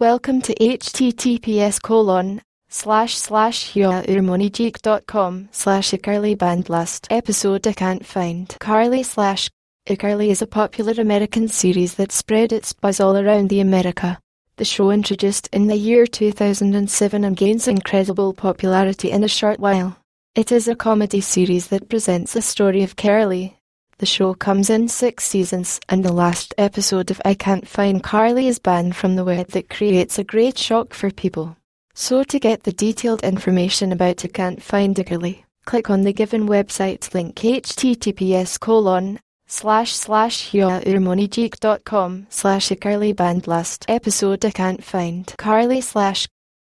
Welcome to https colon slash slash com slash iCarly Bandlast episode I can't find. Carly slash iCarly is a popular American series that spread its buzz all around the America. The show introduced in the year 2007 and gains incredible popularity in a short while. It is a comedy series that presents the story of Carly. The show comes in six seasons, and the last episode of I Can't Find Carly is banned from the web that creates a great shock for people. So to get the detailed information about I Can't Find Carly, click on the given website link https colon slash slash slash Carly Bandlast episode I can't find Carly slash